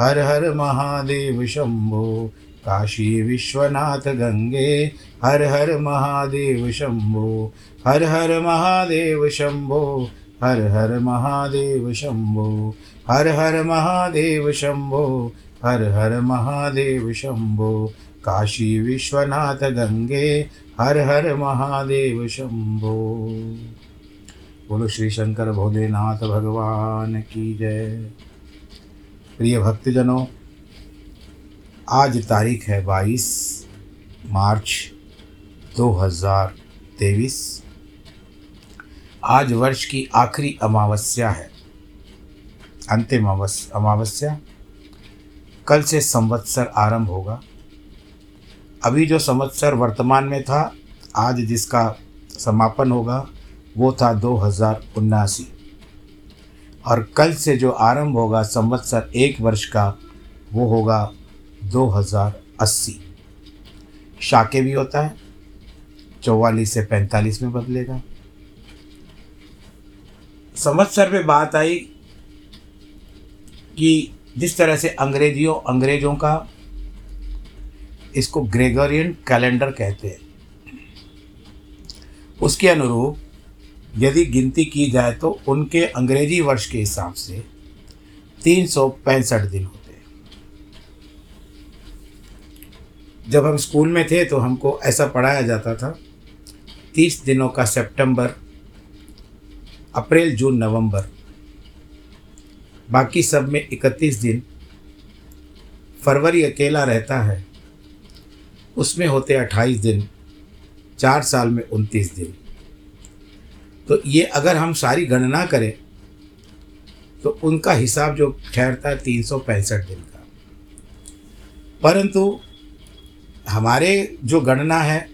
हर हर महादेव शंभो, काशी विश्वनाथ गंगे, हर हर महादेव शंभो, हर हर महादेव शंभो, हर हर महादेव शंभो, हर हर महादेव शंभो, हर हर महादेव शंभो, काशी विश्वनाथ गंगे, हर हर महादेव शंभो। बोलो श्री शंकर भोलेनाथ भगवान की जय। प्रिय भक्तजनों, आज तारीख है बाईस मार्च दो हज़ार तेईस। आज वर्ष की आखिरी अमावस्या है, अंतिम अमावस्या। कल से संवत्सर आरंभ होगा। अभी जो संवत्सर वर्तमान में था, आज जिसका समापन होगा, वो था दो हज़ार उन्नासी। और कल से जो आरंभ होगा संवत्सर एक वर्ष का, वो होगा दो हज़ार अस्सी। शाके भी होता है, चौवालीस से पैंतालीस में बदलेगा। संवत्सर में बात आई कि जिस तरह से अंग्रेजियों, अंग्रेज़ों का इसको ग्रेगोरियन कैलेंडर कहते हैं, उसके अनुरूप यदि गिनती की जाए तो उनके अंग्रेज़ी वर्ष के हिसाब से तीन सौ पैंसठ दिन होते हैं। जब हम स्कूल में थे तो हमको ऐसा पढ़ाया जाता था, तीस दिनों का सितंबर, अप्रैल, जून, नवंबर, बाकी सब में इकतीस दिन, फरवरी अकेला रहता है, उसमें होते अट्ठाईस दिन, चार साल में उनतीस दिन। तो ये अगर हम सारी गणना करें तो उनका हिसाब जो ठहरता है तीन सौ पैंसठ दिन का। परंतु हमारे जो गणना है,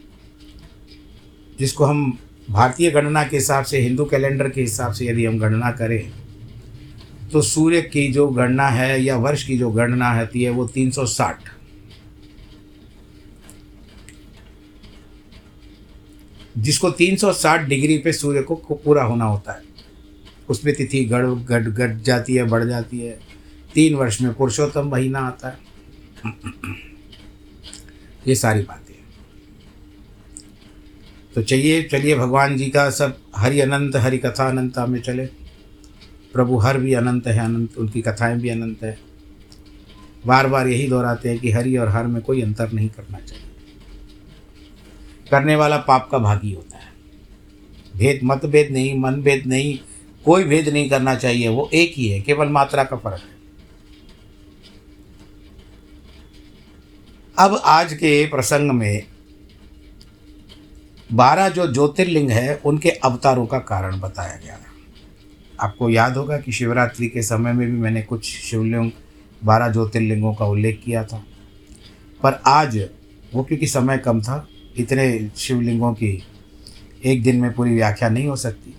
जिसको हम भारतीय गणना के हिसाब से, हिंदू कैलेंडर के हिसाब से यदि हम गणना करें तो सूर्य की जो गणना है या वर्ष की जो गणना होती है, वो 360 जिसको 360 डिग्री पे सूर्य को पूरा होना होता है। उसमें तिथि गढ़ घट घट जाती है, बढ़ जाती है। तीन वर्ष में पुरुषोत्तम महीना आता है। ये सारी बातें तो चाहिए चलिए भगवान जी का सब हरि अनंत, हरि कथा अनंता में चले। प्रभु हर भी अनंत है, अनंत, उनकी कथाएँ भी अनंत है। बार बार यही दोहराते हैं कि हरि और हर में कोई अंतर नहीं करना चाहिए। करने वाला पाप का भागी होता है। भेद मत भेद नहीं मन भेद नहीं, कोई भेद नहीं करना चाहिए, वो एक ही है, केवल मात्रा का फ़र्क है। अब आज के प्रसंग में बारह जो ज्योतिर्लिंग है, उनके अवतारों का कारण बताया गया है। आपको याद होगा कि शिवरात्रि के समय में भी मैंने कुछ शिवलिंग, बारह ज्योतिर्लिंगों का उल्लेख किया था। पर आज वो क्योंकि समय कम था इतने शिवलिंगों की एक दिन में पूरी व्याख्या नहीं हो सकती।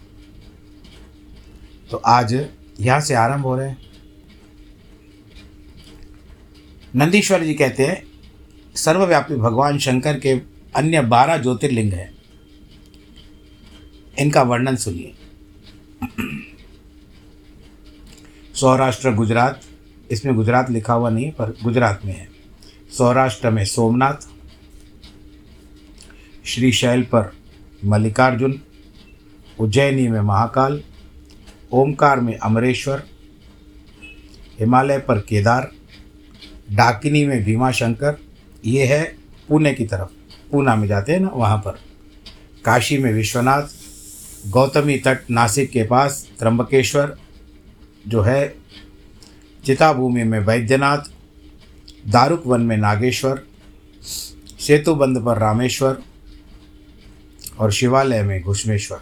तो आज यहाँ से आरंभ हो रहे हैं। नंदीश्वर जी कहते हैं, सर्वव्यापी भगवान शंकर के अन्य बारह ज्योतिर्लिंग हैं। इनका वर्णन सुनिए। सौराष्ट्र, गुजरात। इसमें गुजरात लिखा हुआ नहीं है पर गुजरात में है। सौराष्ट्र में सोमनाथ श्री शैल पर मल्लिकार्जुन, उज्जैनी में महाकाल, ओमकार में अमरेश्वर, हिमालय पर केदार, डाकिनी में भीमा शंकर ये है पुणे की तरफ़। पूना में जाते हैं ना, वहाँ पर। काशी में विश्वनाथ, गौतमी तट नासिक के पास त्र्यंबकेश्वर, जो है चिताभूमि में वैद्यनाथ दारुक वन में नागेश्वर, सेतुबंद पर रामेश्वर और शिवालय में घुष्मेश्वर।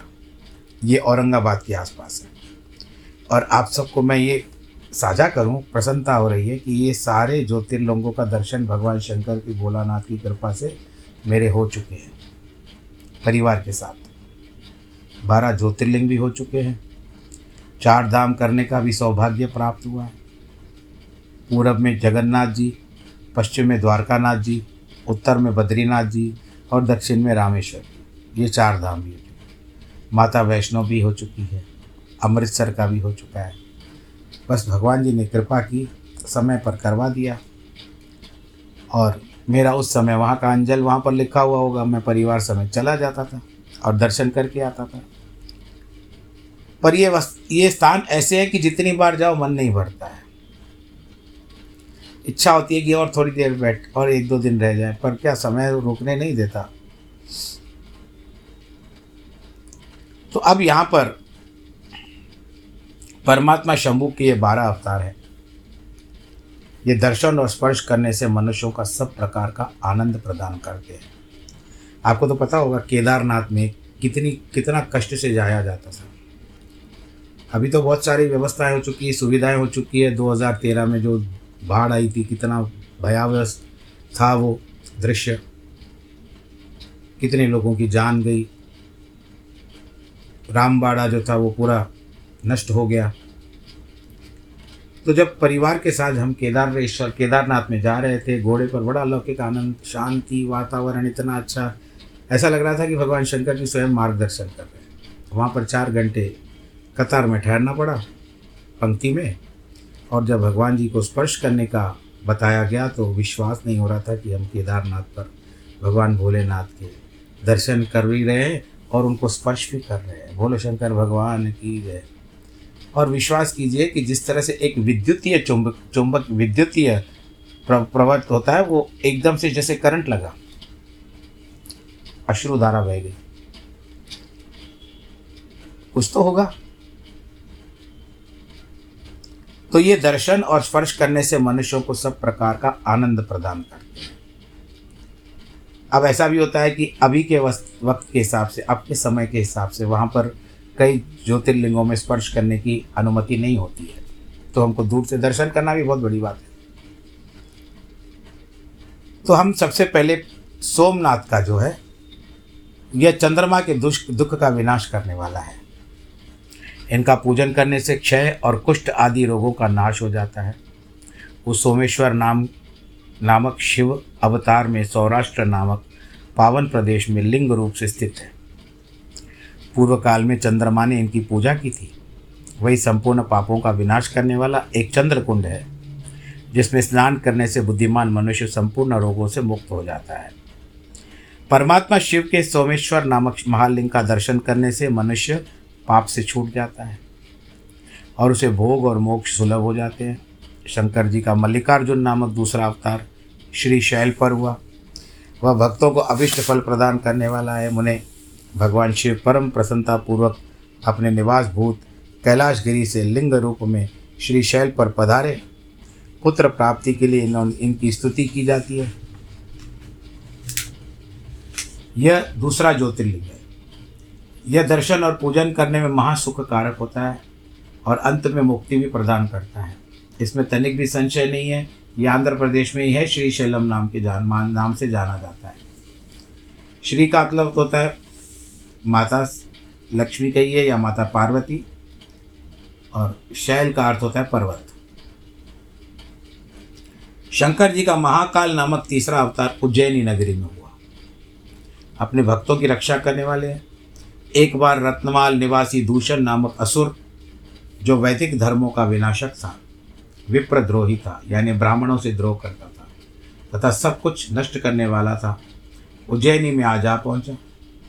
ये औरंगाबाद के आसपास है। और आप सबको मैं ये साझा करूँ, प्रसन्नता हो रही है कि ये सारे ज्योतिर्लिंगों का दर्शन भगवान शंकर की भोलानाथ की कृपा से मेरे हो चुके हैं, परिवार के साथ। बारह ज्योतिर्लिंग भी हो चुके हैं। चार धाम करने का भी सौभाग्य प्राप्त हुआ है। पूरब में जगन्नाथ जी, पश्चिम में द्वारकानाथ जी, उत्तर में बद्रीनाथ जी और दक्षिण में रामेश्वर ये चार धाम भी हो चुके माता वैष्णो भी हो चुकी है, अमृतसर का भी हो चुका है। बस भगवान जी ने कृपा की, समय पर करवा दिया। और मेरा उस समय वहाँ का अंजल वहाँ पर लिखा हुआ होगा, मैं परिवार समेत चला जाता था और दर्शन करके आता था। पर ये वस्त ये स्थान ऐसे है कि जितनी बार जाओ मन नहीं भरता है। इच्छा होती है कि और थोड़ी देर बैठ, और एक दो दिन रह जाए, पर क्या समय रुकने नहीं देता। तो अब यहाँ पर परमात्मा शंभु के ये बारह अवतार हैं। ये दर्शन और स्पर्श करने से मनुष्यों का सब प्रकार का आनंद प्रदान करते हैं। आपको तो पता होगा केदारनाथ में कितनी, कितना कष्ट से जाया जाता था। अभी तो बहुत सारी व्यवस्थाएँ हो चुकी है, सुविधाएँ हो चुकी है। 2013 में जो बाढ़ आई थी, कितना भयावह था वो दृश्य। कितने लोगों की जान गई रामबाड़ा जो था वो पूरा नष्ट हो गया। तो जब परिवार के साथ हम केदारेश्वर केदारनाथ में जा रहे थे, घोड़े पर बड़ा अलौकिक आनंद, शांति, वातावरण इतना अच्छा। ऐसा लग रहा था कि भगवान शंकर जी स्वयं मार्गदर्शन कर रहे हैं। वहाँ पर चार घंटे कतार में ठहरना पड़ा पंक्ति में। और जब भगवान जी को स्पर्श करने का बताया गया तो विश्वास नहीं हो रहा था कि हम केदारनाथ पर भगवान भोलेनाथ के दर्शन कर भी रहे हैं। और उनको स्पर्श भी कर रहे हैं। भोले शंकर भगवान की जय। और विश्वास कीजिए कि जिस तरह से एक विद्युतीय चुंबक चुंबक विद्युतीय प्रवृत्त होता है, वो एकदम से जैसे करंट लगा। अश्रुधारा बह गई। कुछ तो होगा। तो ये दर्शन और स्पर्श करने से मनुष्यों को सब प्रकार का आनंद प्रदान करते हैं। अब ऐसा भी होता है कि अभी के वक्त के हिसाब से, अब के समय के हिसाब से वहाँ पर कई ज्योतिर्लिंगों में स्पर्श करने की अनुमति नहीं होती है। तो हमको दूर से दर्शन करना भी बहुत बड़ी बात है। तो हम सबसे पहले सोमनाथ का जो है, यह चंद्रमा के दुष्क, दुख का विनाश करने वाला है। इनका पूजन करने से क्षय और कुष्ठ आदि रोगों का नाश हो जाता है। उस सोमेश्वर नाम नामक शिव अवतार में सौराष्ट्र नामक पावन प्रदेश में लिंग रूप से स्थित है। पूर्व काल में चंद्रमा ने इनकी पूजा की थी। वही संपूर्ण पापों का विनाश करने वाला एक चंद्र कुंड है, जिसमें स्नान करने से बुद्धिमान मनुष्य संपूर्ण रोगों से मुक्त हो जाता है। परमात्मा शिव के सोमेश्वर नामक महालिंग का दर्शन करने से मनुष्य पाप से छूट जाता है और उसे भोग और मोक्ष सुलभ हो जाते हैं। शंकर जी का मल्लिकार्जुन नामक दूसरा अवतार श्री शैल पर हुआ। वह भक्तों को अभिष्ट फल प्रदान करने वाला है, मुने भगवान शिव परम प्रसन्नता पूर्वक अपने निवास भूत कैलाशगिरी से लिंग रूप में श्री शैल पर पधारे। पुत्र प्राप्ति के लिए इन्होंने इनकी स्तुति की जाती है। यह दूसरा ज्योतिर्लिंग है। यह दर्शन और पूजन करने में महासुख कारक होता है और अंत में मुक्ति भी प्रदान करता है। इसमें तनिक भी संशय नहीं है यह आंध्र प्रदेश में ही है, श्री शैलम नाम के जान, मान, नाम से जाना जाता है। श्री का मतलब होता है माता लक्ष्मी कहिए या माता पार्वती, और शैल का अर्थ होता है पर्वत। शंकर जी का महाकाल नामक तीसरा अवतार उज्जैनी नगरी में हुआ। अपने भक्तों की रक्षा करने वाले हैं। एक बार रत्नमाल निवासी दूषण नामक असुर, जो वैदिक धर्मों का विनाशक था। विप्रद्रोही था यानी ब्राह्मणों से द्रोह करता था। तथा सब कुछ नष्ट करने वाला था। उज्जैनी में आ जा पहुँचा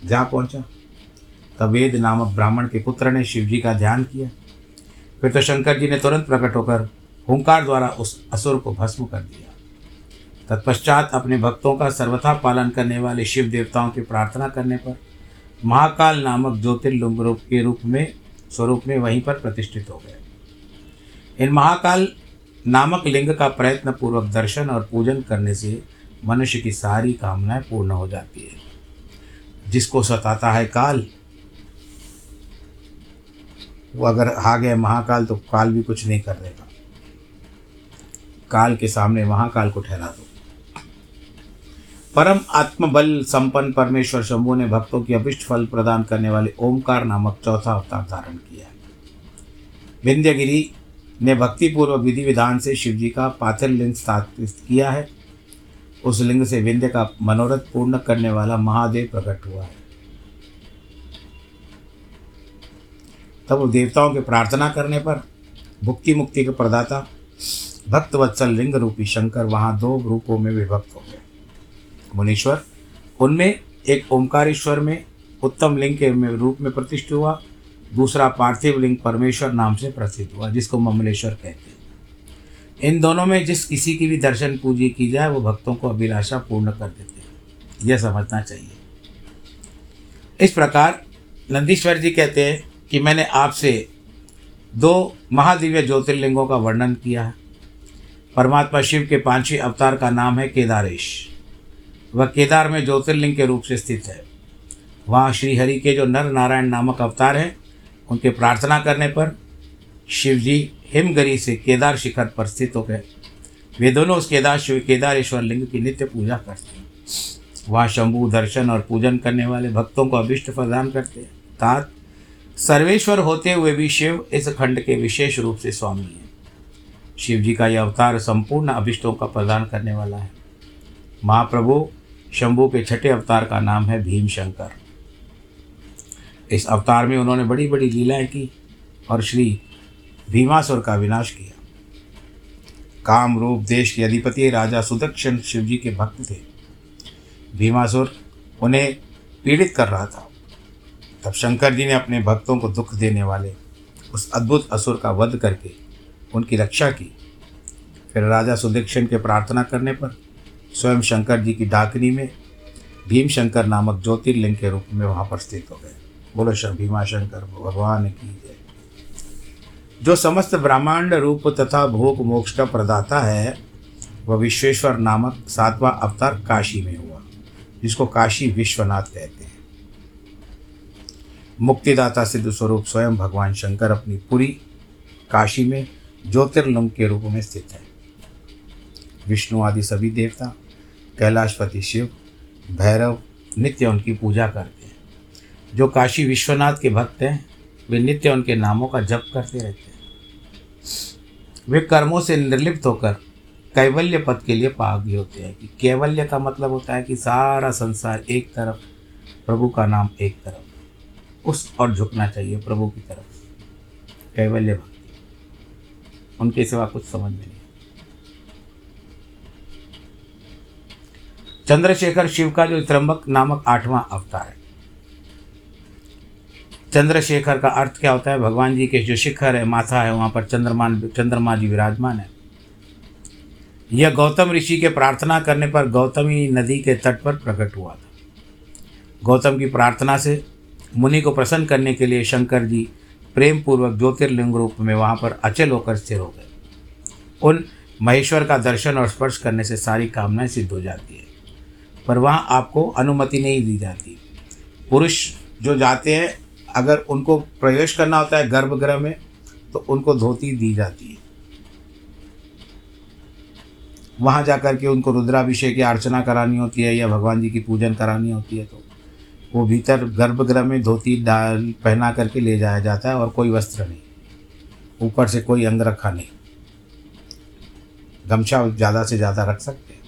जा पहुँचा। तब वेद नामक ब्राह्मण के पुत्र ने शिव जी का ध्यान किया। फिर तो शंकर जी ने तुरंत प्रकट होकर हुंकार द्वारा उस असुर को भस्म कर दिया। तत्पश्चात अपने भक्तों का सर्वथा पालन करने वाले शिव देवताओं की प्रार्थना करने पर महाकाल नामक ज्योतिर्लिंग रूप के रूप में, स्वरूप में वहीं पर प्रतिष्ठित हो गए। इन महाकाल नामक लिंग का प्रयत्न पूर्वक दर्शन और पूजन करने से मनुष्य की सारी कामनाएँ पूर्ण हो जाती है। जिसको सताता है काल, वो अगर आ गए महाकाल तो काल भी कुछ नहीं कर देगा काल के सामने महाकाल को ठहरा दो। परम आत्मबल संपन्न परमेश्वर शंभु ने भक्तों की अभिष्ट फल प्रदान करने वाले ओमकार नामक चौथा अवतार धारण किया विंध्यगिरी ने भक्तिपूर्वक विधि विधान से शिव जी का पाथिर लिंग स्थापित किया है। उस लिंग से विंध्य का मनोरथ पूर्ण करने वाला महादेव प्रकट हुआ है। तब देवताओं के प्रार्थना करने पर भुक्ति मुक्ति के प्रदाता भक्त वत्सल लिंग रूपी शंकर वहाँ दो रूपों में विभक्त हो गए। मुनीश्वर, उनमें एक ओंकारेश्वर में उत्तम लिंग के रूप में प्रतिष्ठित हुआ। दूसरा पार्थिव लिंग परमेश्वर नाम से प्रसिद्ध हुआ, जिसको ममलेश्वर कहते हैं। इन दोनों में जिस किसी की भी दर्शन पूजी की जाए, वो भक्तों को अभिलाषा पूर्ण कर देते हैं। यह समझना चाहिए। इस प्रकार नंदीश्वर जी कहते हैं कि मैंने आपसे दो महादिव्य ज्योतिर्लिंगों का वर्णन किया है। परमात्मा शिव के पाँचवें अवतार का नाम है केदारेश। वह केदार में ज्योतिर्लिंग के रूप से स्थित है। वहाँ श्रीहरि के जो नर नारायण नामक अवतार हैं उनके प्रार्थना करने पर शिव जी हिमगरी से केदार शिखर पर स्थित हो गए वे दोनों उस केदार शिव, केदारेश्वर लिंग की नित्य पूजा करते हैं। वहाँ शंभु दर्शन और पूजन करने वाले भक्तों को अभिष्ट प्रदान करते हैं। तात सर्वेश्वर होते हुए भी शिव इस खंड के विशेष रूप से स्वामी हैं। शिव जी का यह अवतार संपूर्ण अभिष्टों का प्रदान करने वाला है। महाप्रभु शंभु के छठे अवतार का नाम है भीम शंकर इस अवतार में उन्होंने बड़ी बड़ी लीलाएँ की और श्री भीमासुर का विनाश किया। काम रूप देश के अधिपति राजा सुदक्षण शिव जी के भक्त थे। भीमासुर उन्हें पीड़ित कर रहा था। तब शंकर जी ने अपने भक्तों को दुख देने वाले उस अद्भुत असुर का वध करके उनकी रक्षा की। फिर राजा सुदक्षिण के प्रार्थना करने पर स्वयं शंकर जी की डाकनी में भीम शंकर नामक ज्योतिर्लिंग के रूप में वहाँ पर स्थित हो गए। बोलो भीमा शंकर भगवान की जय। जो समस्त ब्रह्मांड रूप तथा भोग मोक्ष का प्रदाता है, वह विश्वेश्वर नामक सातवां अवतार काशी में हुआ, जिसको काशी विश्वनाथ कहते हैं। मुक्तिदाता सिद्ध स्वरूप स्वयं भगवान शंकर अपनी पूरी काशी में ज्योतिर्लिंग के रूप में स्थित है। विष्णु आदि सभी देवता, कैलाशपति शिव, भैरव, नित्य उनकी पूजा करते जो काशी विश्वनाथ के भक्त हैं, वे नित्य उनके नामों का जप करते रहते हैं। वे कर्मों से निर्लिप्त होकर कैवल्य पद के लिए पागी होते हैं कि कैवल्य का मतलब होता है कि सारा संसार एक तरफ़, प्रभु का नाम एक तरफ़। उस और झुकना चाहिए प्रभु की तरफ़। कैवल्य भक्ति। उनके सिवा कुछ समझ में नहीं चंद्रशेखर शिव का जो त्रंबक नामक आठवां अवतार है चंद्रशेखर का अर्थ क्या होता है? भगवान जी के जो शिखर है, माथा है, वहाँ पर चंद्रमान चंद्रमा जी विराजमान है। यह गौतम ऋषि के प्रार्थना करने पर गौतमी नदी के तट पर प्रकट हुआ था। गौतम की प्रार्थना से, मुनि को प्रसन्न करने के लिए शंकर जी प्रेम पूर्वक ज्योतिर्लिंग रूप में वहाँ पर अचल होकर स्थिर हो गए। उन महेश्वर का दर्शन और स्पर्श करने से सारी कामनाएँ सिद्ध हो जाती है। पर वहाँ आपको अनुमति नहीं दी जाती। पुरुष जो जाते हैं अगर उनको प्रवेश करना होता है गर्भगृह में तो उनको धोती दी जाती है। वहाँ जा कर के उनको रुद्राभिषेक या अर्चना करानी होती है या भगवान जी की पूजन करानी होती है तो वो भीतर गर्भगृह में धोती डाल पहना करके ले जाया जाता है और कोई वस्त्र नहीं। ऊपर से कोई अंग रखा नहीं। गमछा ज़्यादा से ज़्यादा रख सकते हैं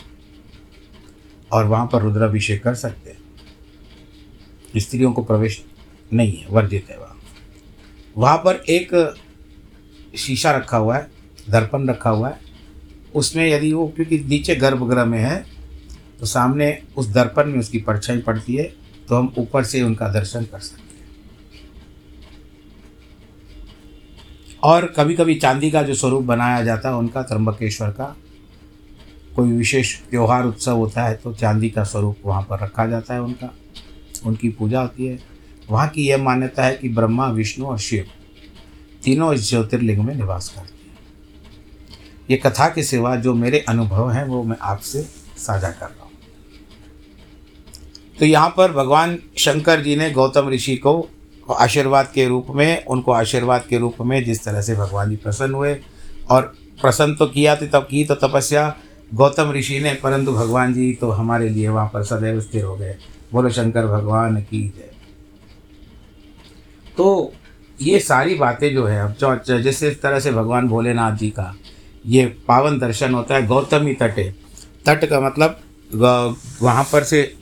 और वहाँ पर रुद्राभिषेक कर सकते हैं। स्त्रियों को प्रवेश नहीं है वर्जित है वहाँ। वहाँ पर एक शीशा रखा हुआ है, दर्पण रखा हुआ है। उसमें यदि वो, क्योंकि नीचे गर्भगृह में है तो सामने उस दर्पण में उसकी परछाई पड़ती है तो हम ऊपर से उनका दर्शन कर सकते हैं। और कभी कभी चांदी का जो स्वरूप बनाया जाता है, उनका, त्र्यंबकेश्वर का, कोई विशेष त्यौहार, उत्सव होता है तो चांदी का स्वरूप वहाँ पर रखा जाता है उनका। उनकी पूजा होती है। वहाँ की यह मान्यता है कि ब्रह्मा, विष्णु और शिव तीनों इस ज्योतिर्लिंग में निवास करते हैं। ये कथा के सिवा जो मेरे अनुभव हैं, वो मैं आपसे साझा कर रहा हूँ। तो यहाँ पर भगवान शंकर जी ने गौतम ऋषि को आशीर्वाद के रूप में, उनको आशीर्वाद के रूप में जिस तरह से भगवान जी प्रसन्न हुए और प्रसन्न तो किया तो तब की तो तपस्या गौतम ऋषि ने, परंतु भगवान जी तो हमारे लिए वहाँ पर सदैव स्थिर हो गए। बोलो, शंकर, भगवान की जय। तो ये सारी बातें जो है, अब जिस तरह से भगवान भोलेनाथ जी का ये पावन दर्शन होता है, गौतमी तटे। तट का मतलब वहाँ पर से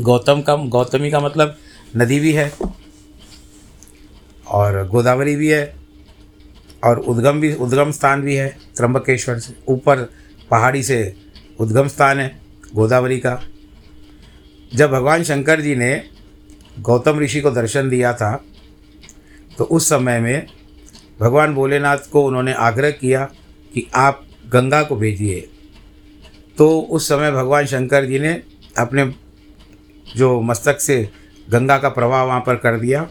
गौतम का, गौतमी का मतलब नदी भी है, और गोदावरी भी है, और उद्गम भी, उद्गम स्थान भी है, त्र्यंबकेश्वर से ऊपर पहाड़ी से उद्गम स्थान है, गोदावरी का। जब भगवान शंकर जी ने गौतम ऋषि को दर्शन दिया था तो उस समय में भगवान भोलेनाथ को उन्होंने आग्रह किया कि आप गंगा को भेजिए। तो उस समय भगवान शंकर जी ने अपने जो मस्तक से गंगा का प्रवाह वहाँ पर कर दिया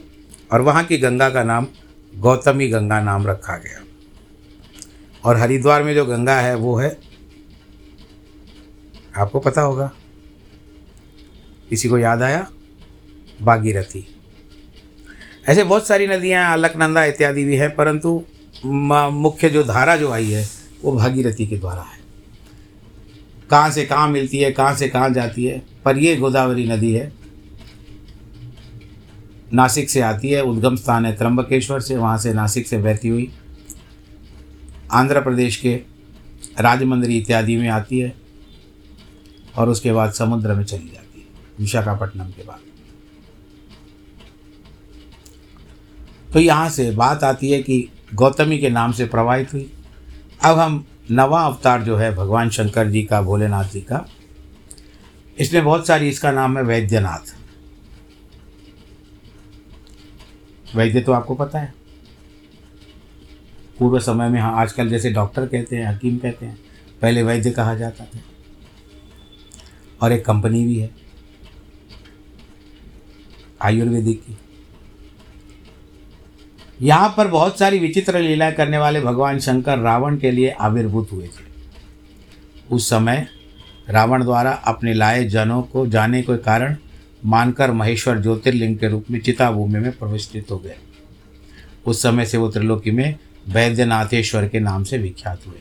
और वहाँ की गंगा का नाम गौतमी गंगा नाम रखा गया। और हरिद्वार में जो गंगा है, वो है, आपको पता होगा? किसी को याद आया? भागीरथी ऐसे बहुत सारी नदियाँ, अलकनंदा इत्यादि भी हैं, परंतु मुख्य जो धारा जो आई है, वो भागीरथी के द्वारा है। कहाँ से कहाँ मिलती है, कहाँ से कहाँ जाती है, पर ये गोदावरी नदी है। नासिक से आती है, उद्गम स्थान है त्र्यंबकेश्वर से, वहाँ से नासिक से बहती हुई। आंध्र प्रदेश के राजमंदिर इत्यादि में आती है, और उसके बाद समुद्र में चली जाती है, विशाखापट्टनम के बाद। तो यहाँ से बात आती है कि गौतमी के नाम से प्रवाहित हुई। अब हम नवा अवतार जो है भगवान शंकर जी का, भोलेनाथ जी का, इसमें बहुत सारी, इसका नाम है वैद्यनाथ। वैद्य तो आपको पता है। पूर्व समय में हाँ आजकल जैसे डॉक्टर कहते हैं, हकीम कहते हैं, पहले वैद्य कहा जाता था। और एक कंपनी भी है, आयुर्वेदिक की। यहाँ पर बहुत सारी विचित्र लीलाएँ करने वाले भगवान शंकर रावण के लिए आविर्भूत हुए थे। उस समय रावण द्वारा अपने लाए जनों को जाने के कारण मानकर महेश्वर ज्योतिर्लिंग के रूप में चिताभूमि में प्रविष्टित हो गए। उस समय से वो त्रिलोकी में वैद्यनाथेश्वर के नाम से विख्यात हुए।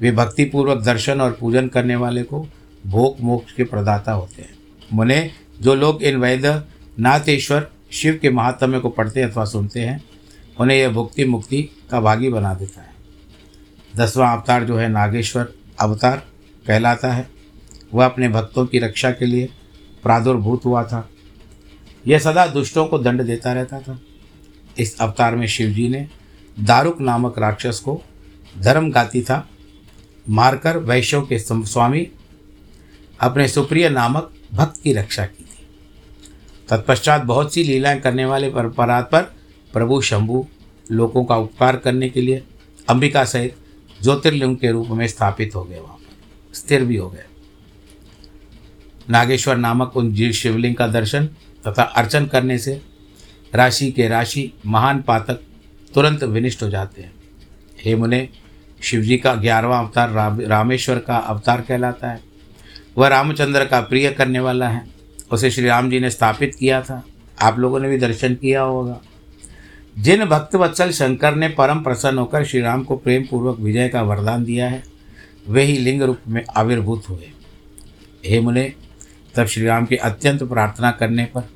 वे भक्तिपूर्वक दर्शन और पूजन करने वाले को भोग मोक्ष के प्रदाता होते हैं। मुने, जो लोग इन वैद्य नाथेश्वर शिव के महात्म्य को पढ़ते अथवा सुनते हैं, उन्हें यह भुक्ति मुक्ति का भागी बना देता है। दसवां अवतार जो है नागेश्वर अवतार कहलाता है। वह अपने भक्तों की रक्षा के लिए प्रादुर्भूत हुआ था। यह सदा दुष्टों को दंड देता रहता था। इस अवतार में शिवजी ने दारुक नामक राक्षस को धर्म गाती था। मारकर वैश्यों के स्वामी अपने सुप्रिय नामक भक्त की रक्षा की। तत्पश्चात बहुत सी लीलाएँ करने वाले परपरात पर प्रभु शंभु लोगों का उपकार करने के लिए अंबिका सहित ज्योतिर्लिंग के रूप में स्थापित हो गए वहाँ पर। स्थिर भी हो गए। नागेश्वर नामक उन जी शिवलिंग का दर्शन तथा अर्चन करने से राशि के राशि महान पातक तुरंत विनिष्ट हो जाते हैं। हे मुने, शिवजी का ग्यारहवा अवतार रामेश्वर का अवतार कहलाता है। वह रामचंद्र का प्रिय करने वाला है। उसे श्री राम जी ने स्थापित किया था। आप लोगों ने भी दर्शन किया होगा। जिन भक्त वत्सल शंकर ने परम प्रसन्न होकर श्री राम को प्रेम पूर्वक विजय का वरदान दिया है, वे ही लिंग रूप में आविर्भूत हुए। हे मुने, तब श्री राम की अत्यंत प्रार्थना करने पर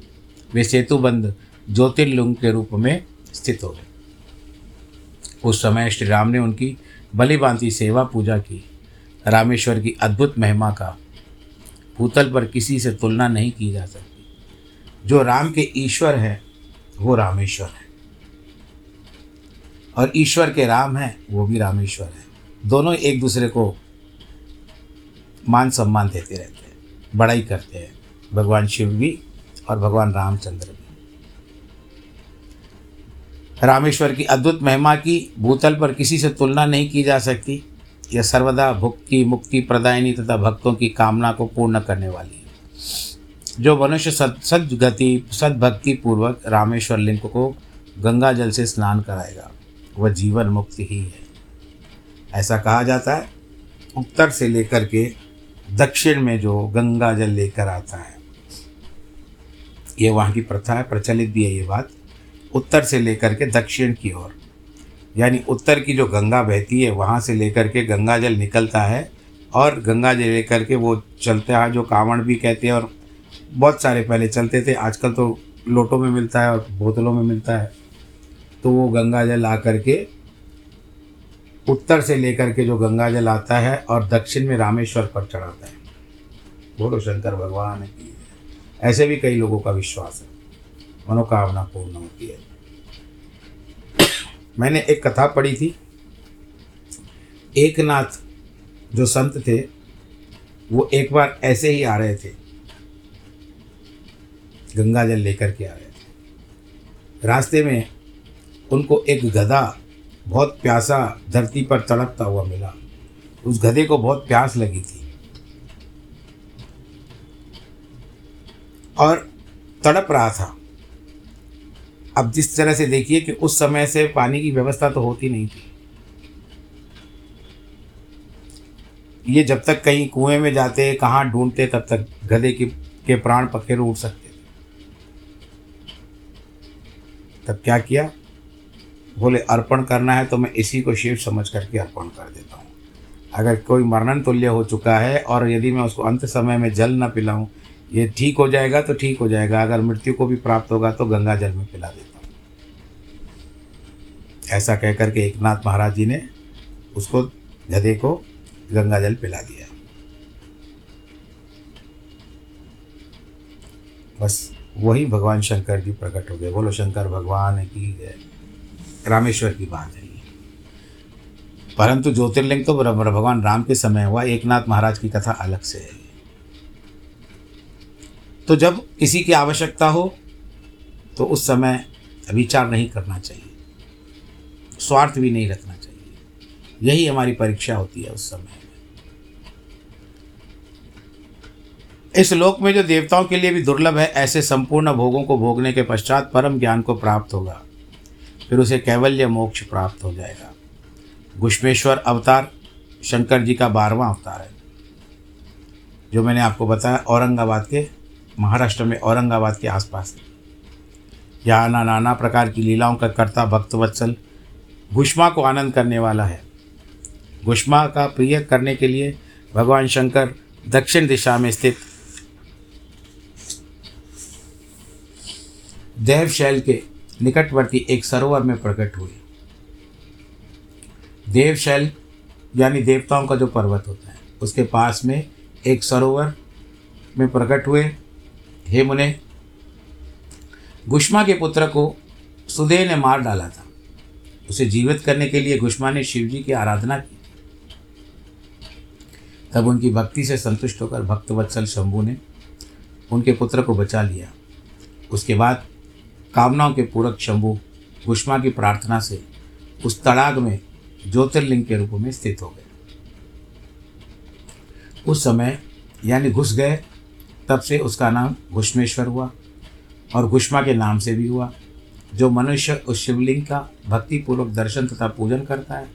वे सेतुबंध ज्योतिर्लिंग के रूप में स्थित हो गए। उस समय श्री राम ने उनकी बलिभांति सेवा पूजा की। रामेश्वर की अद्भुत महिमा का भूतल पर किसी से तुलना नहीं की जा सकती। जो राम के ईश्वर है, वो रामेश्वर है। और ईश्वर के राम हैं, वो भी रामेश्वर है। दोनों एक दूसरे को मान सम्मान देते रहते हैं, बड़ाई करते हैं। भगवान शिव भी और भगवान रामचंद्र भी। रामेश्वर की अद्भुत महिमा की भूतल पर किसी से तुलना नहीं की जा सकती। यह सर्वदा भुक्ति, मुक्ति, प्रदायनी तथा भक्तों की कामना को पूर्ण करने वाली है। जो मनुष्य सद सदगति सदभक्ति पूर्वक रामेश्वर लिंग को गंगा जल से स्नान कराएगा, वह जीवन मुक्ति ही है। ऐसा कहा जाता है, उत्तर से लेकर के दक्षिण में जो गंगा जल लेकर आता है, ये वहाँ की प्रथा है, प्रचलित भी है ये बात, उत्तर से लेकर के दक्षिण की ओर। यानी उत्तर की जो गंगा बहती है, वहाँ से लेकर के गंगा जल निकलता है और गंगा जल लेकर के वो चलते हैं, जो कांवड़ भी कहते हैं और बहुत सारे पहले चलते थे, आजकल तो लोटों में मिलता है और बोतलों में मिलता है। तो वो गंगा जल ला करके उत्तर से लेकर के जो गंगा जल आता है और दक्षिण में रामेश्वर पर चढ़ाता है। बोलो, शंकर भगवान की। ऐसे भी कई लोगों का विश्वास है। मनोकामना पूर्ण होती है। मैंने एक कथा पढ़ी थी। एक नाथ जो संत थे, वो एक बार ऐसे ही आ रहे थे। गंगा जल लेकर के आ रहे थे। रास्ते में उनको एक गधा बहुत प्यासा धरती पर तड़पता हुआ मिला। उस गधे को बहुत प्यास लगी थी। और तड़प रहा था। अब जिस तरह से देखिए कि उस समय से पानी की व्यवस्था तो होती नहीं थी। ये जब तक कहीं कुएँ में जाते, कहाँ ढूंढते, तब तक गधे की, के प्राण पखेर उठ सकते थे। तब क्या किया? बोले, अर्पण करना है तो मैं इसी को शिव समझ करके अर्पण कर देता हूँ। अगर कोई मरणन तुल्य हो चुका है और यदि मैं उसको अंत समय में जल न पिलाऊं ये ठीक हो जाएगा तो ठीक हो जाएगा। अगर मृत्यु को भी प्राप्त होगा तो गंगा जल में पिला देता हूँ। ऐसा कह कर के एकनाथ महाराज जी ने उसको, गधे को गंगा जल पिला दिया। बस वही भगवान शंकर जी प्रकट हो गए। बोलो, शंकर भगवान की रामेश्वर की बात है परंतु ज्योतिर्लिंग तो भगवान राम के समय हुआ। एकनाथ महाराज की कथा अलग से है। तो जब किसी की आवश्यकता हो तो उस समय विचार नहीं करना चाहिए। स्वार्थ भी नहीं रखना चाहिए। यही हमारी परीक्षा होती है उस समय। इस लोक में जो देवताओं के लिए भी दुर्लभ है, ऐसे संपूर्ण भोगों को भोगने के पश्चात परम ज्ञान को प्राप्त होगा। फिर उसे कैवल्य मोक्ष प्राप्त हो जाएगा। घुष्मेश्वर अवतार, शंकर जी का बारहवां अवतार है। जो मैंने आपको बताया, औरंगाबाद के महाराष्ट्र में औरंगाबाद के आसपास। यहाँ नाना प्रकार की लीलाओं का कर्ता भक्तवत्सल घुष्मा को आनंद करने वाला है। घुष्मा का प्रिय करने के लिए भगवान शंकर दक्षिण दिशा में स्थित देवशैल के निकटवर्ती एक सरोवर में प्रकट हुए। देवशैल यानी देवताओं का जो पर्वत होता है, उसके पास में एक सरोवर में प्रकट हुए। हे मुने, गुष्मा के पुत्र को सुदेह ने मार डाला था। उसे जीवित करने के लिए गुष्मा ने शिवजी की आराधना की। तब उनकी भक्ति से संतुष्ट होकर भक्तवत्सल शंभु ने उनके पुत्र को बचा लिया। उसके बाद कामनाओं के पूरक शंभु गुष्मा की प्रार्थना से उस तड़ाग में ज्योतिर्लिंग के रूप में स्थित हो गए। उस समय यानी घुस गए तब से उसका नाम घुष्मेश्वर हुआ और घुष्मा के नाम से भी हुआ, जो मनुष्य उस शिवलिंग का भक्तिपूर्वक दर्शन तथा पूजन करता है,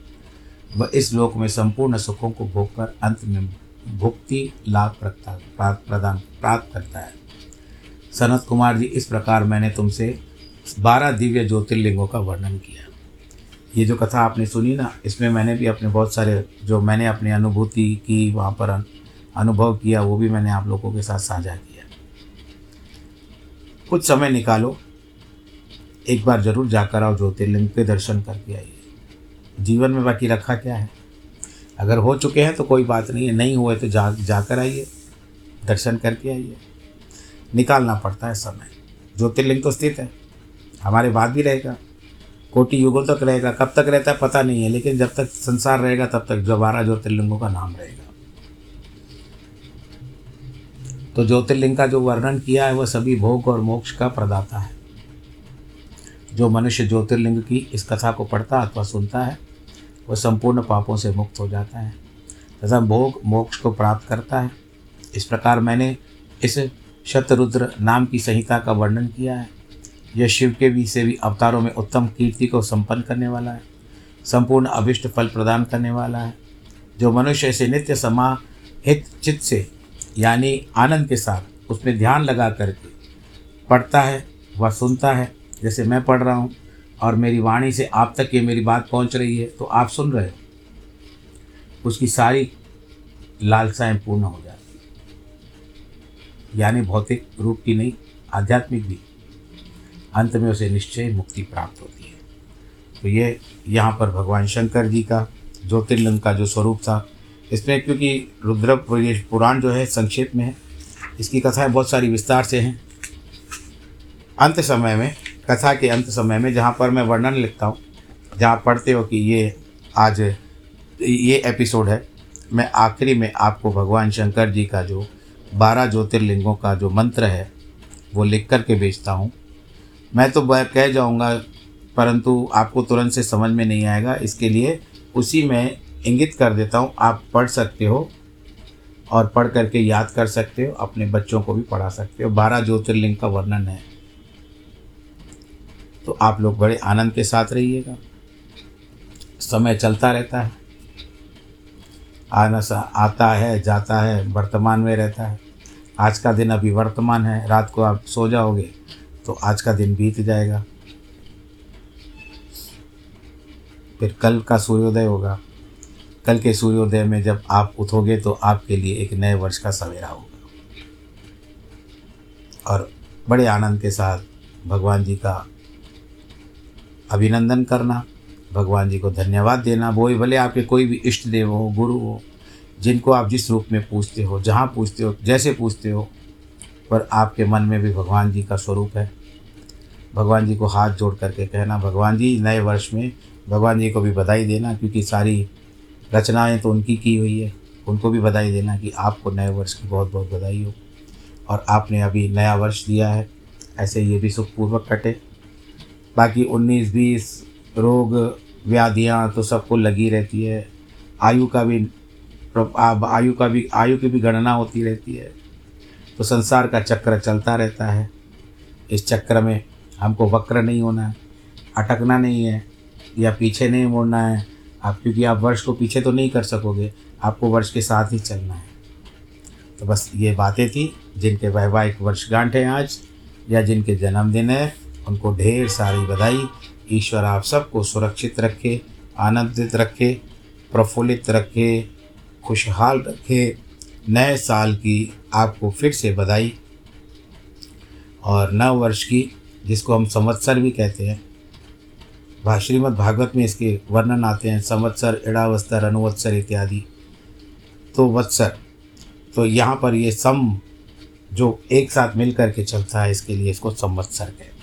वह इस लोक में संपूर्ण सुखों को भोग कर अंत में भुक्ति, लाभ प्रदान, प्राप्त करता है। सनत कुमार जी, इस प्रकार मैंने तुमसे बारह दिव्य ज्योतिर्लिंगों का वर्णन किया। ये जो कथा आपने सुनी ना, इसमें मैंने भी अपने बहुत सारे, जो मैंने अपनी अनुभूति की, वहाँ पर अनुभव किया, वो भी मैंने आप लोगों के साथ साझा किया। कुछ समय निकालो, एक बार ज़रूर जाकर आओ ज्योतिर्लिंग के दर्शन करके आइए। जीवन में बाकी रखा क्या है? अगर हो चुके हैं तो कोई बात नहीं है, नहीं हुए तो जा, जाकर आइए, दर्शन करके आइए। निकालना पड़ता है समय। ज्योतिर्लिंग तो स्थित है, हमारे बाद भी रहेगा। कोटि युगों तक रहेगा, कब तक रहता है पता नहीं है, लेकिन जब तक संसार रहेगा, तब तक जो बारह ज्योतिर्लिंगों का नाम रहेगा। तो ज्योतिर्लिंग का जो वर्णन किया है, वह सभी भोग और मोक्ष का प्रदाता है। जो मनुष्य ज्योतिर्लिंग की इस कथा को पढ़ता अथवा सुनता है, वह संपूर्ण पापों से मुक्त हो जाता है, तथा भोग मोक्ष को प्राप्त करता है। इस प्रकार मैंने इस शतरुद्र नाम की संहिता का वर्णन किया है। यह शिव के भी से भी अवतारों में उत्तम कीर्ति को संपन्न करने वाला है, संपूर्ण अभिष्ट फल प्रदान करने वाला है। जो मनुष्य ऐसे नित्य समाहित चित्त से यानी आनंद के साथ उसमें ध्यान लगा करके पढ़ता है, वह सुनता है। जैसे मैं पढ़ रहा हूँ और मेरी वाणी से आप तक ये मेरी बात पहुँच रही है तो आप सुन रहे हो। उसकी सारी लालसाएँ पूर्ण हो जाती यानी भौतिक रूप की नहीं, आध्यात्मिक भी। अंत में उसे निश्चय मुक्ति प्राप्त होती है। तो ये यहाँ पर भगवान शंकर जी का ज्योतिर्लिंग का जो स्वरूप था इसमें क्योंकि रुद्र पुराण जो है संक्षेप में है, इसकी कथाएँ बहुत सारी विस्तार से हैं। अंत समय में, कथा के अंत समय में जहाँ पर मैं वर्णन लिखता हूँ, जहाँ पढ़ते हो कि ये आज, ये एपिसोड है, मैं आखिरी में आपको भगवान शंकर जी का जो बारह ज्योतिर्लिंगों का जो मंत्र है, वो लिख कर के भेजता हूँ। मैं तो कह जाऊँगा, परंतु आपको तुरंत से समझ में नहीं आएगा, इसके लिए उसी में इंगित कर देता हूँ, आप पढ़ सकते हो और पढ़ करके याद कर सकते हो, अपने बच्चों को भी पढ़ा सकते हो। बारह ज्योतिर्लिंग का वर्णन है। तो आप लोग बड़े आनंद के साथ रहिएगा। समय चलता रहता है। आना सा, आता है, जाता है, वर्तमान में रहता है। आज का दिन अभी वर्तमान है, रात को आप सो जाओगे तो आज का दिन बीत जाएगा। फिर कल का सूर्योदय होगा। कल के सूर्योदय में जब आप उठोगे तो आपके लिए एक नए वर्ष का सवेरा होगा। और बड़े आनंद के साथ भगवान जी का अभिनंदन करना, भगवान जी को धन्यवाद देना, वो ही भले आपके कोई भी इष्ट देव हो, गुरु हो, जिनको आप जिस रूप में पूछते हो, जहाँ पूछते हो, जैसे पूछते हो, पर आपके मन में भी भगवान जी का स्वरूप है। भगवान जी को हाथ जोड़ करके कहना, भगवान जी, नए वर्ष में भगवान जी को भी बधाई देना, क्योंकि सारी रचनाएँ तो उनकी की हुई है। उनको भी बधाई देना कि आपको नए वर्ष की बहुत बहुत बधाई हो। और आपने अभी नया वर्ष दिया है। ऐसे ये भी सुखपूर्वक कटे। बाकी उन्नीस, बीस रोग, व्याधियाँ तो सबको लगी रहती है। आयु का भी आयु का भी, आयु की भी गणना होती रहती है। तो संसार का चक्र चलता रहता है। इस चक्र में हमको वक्र नहीं होना है, अटकना नहीं है, या पीछे नहीं मुड़ना है। आप, क्योंकि आप वर्ष को पीछे तो नहीं कर सकोगे, आपको वर्ष के साथ ही चलना है। तो बस ये बातें थी, जिनके वैवाहिक वर्षगांठ हैं आज, या जिनके जन्मदिन है, उनको ढेर सारी बधाई। ईश्वर आप सबको सुरक्षित रखे, आनंदित रखे, प्रफुल्लित रखे, खुशहाल रखे। नए साल की आपको फिर से बधाई। और नव वर्ष की, जिसको हम संवत्सर भी कहते हैं श्रीमद् भागवत में इसके वर्णन आते हैं, संवत्सर इड़ावस्तर अनुवत्सर इत्यादि। तो वत्सर तो यहाँ पर ये सम जो एक साथ मिल करके चलता है, इसके लिए इसको संवत्सर कहते हैं।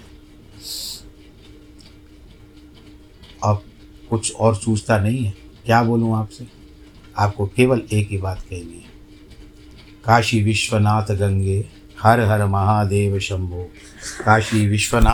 अब कुछ और सूझता नहीं है। क्या बोलूँ आपसे? आपको केवल एक ही बात कहनी है। काशी विश्वनाथ गंगे, हर हर महादेव शंभो। काशी विश्वनाथ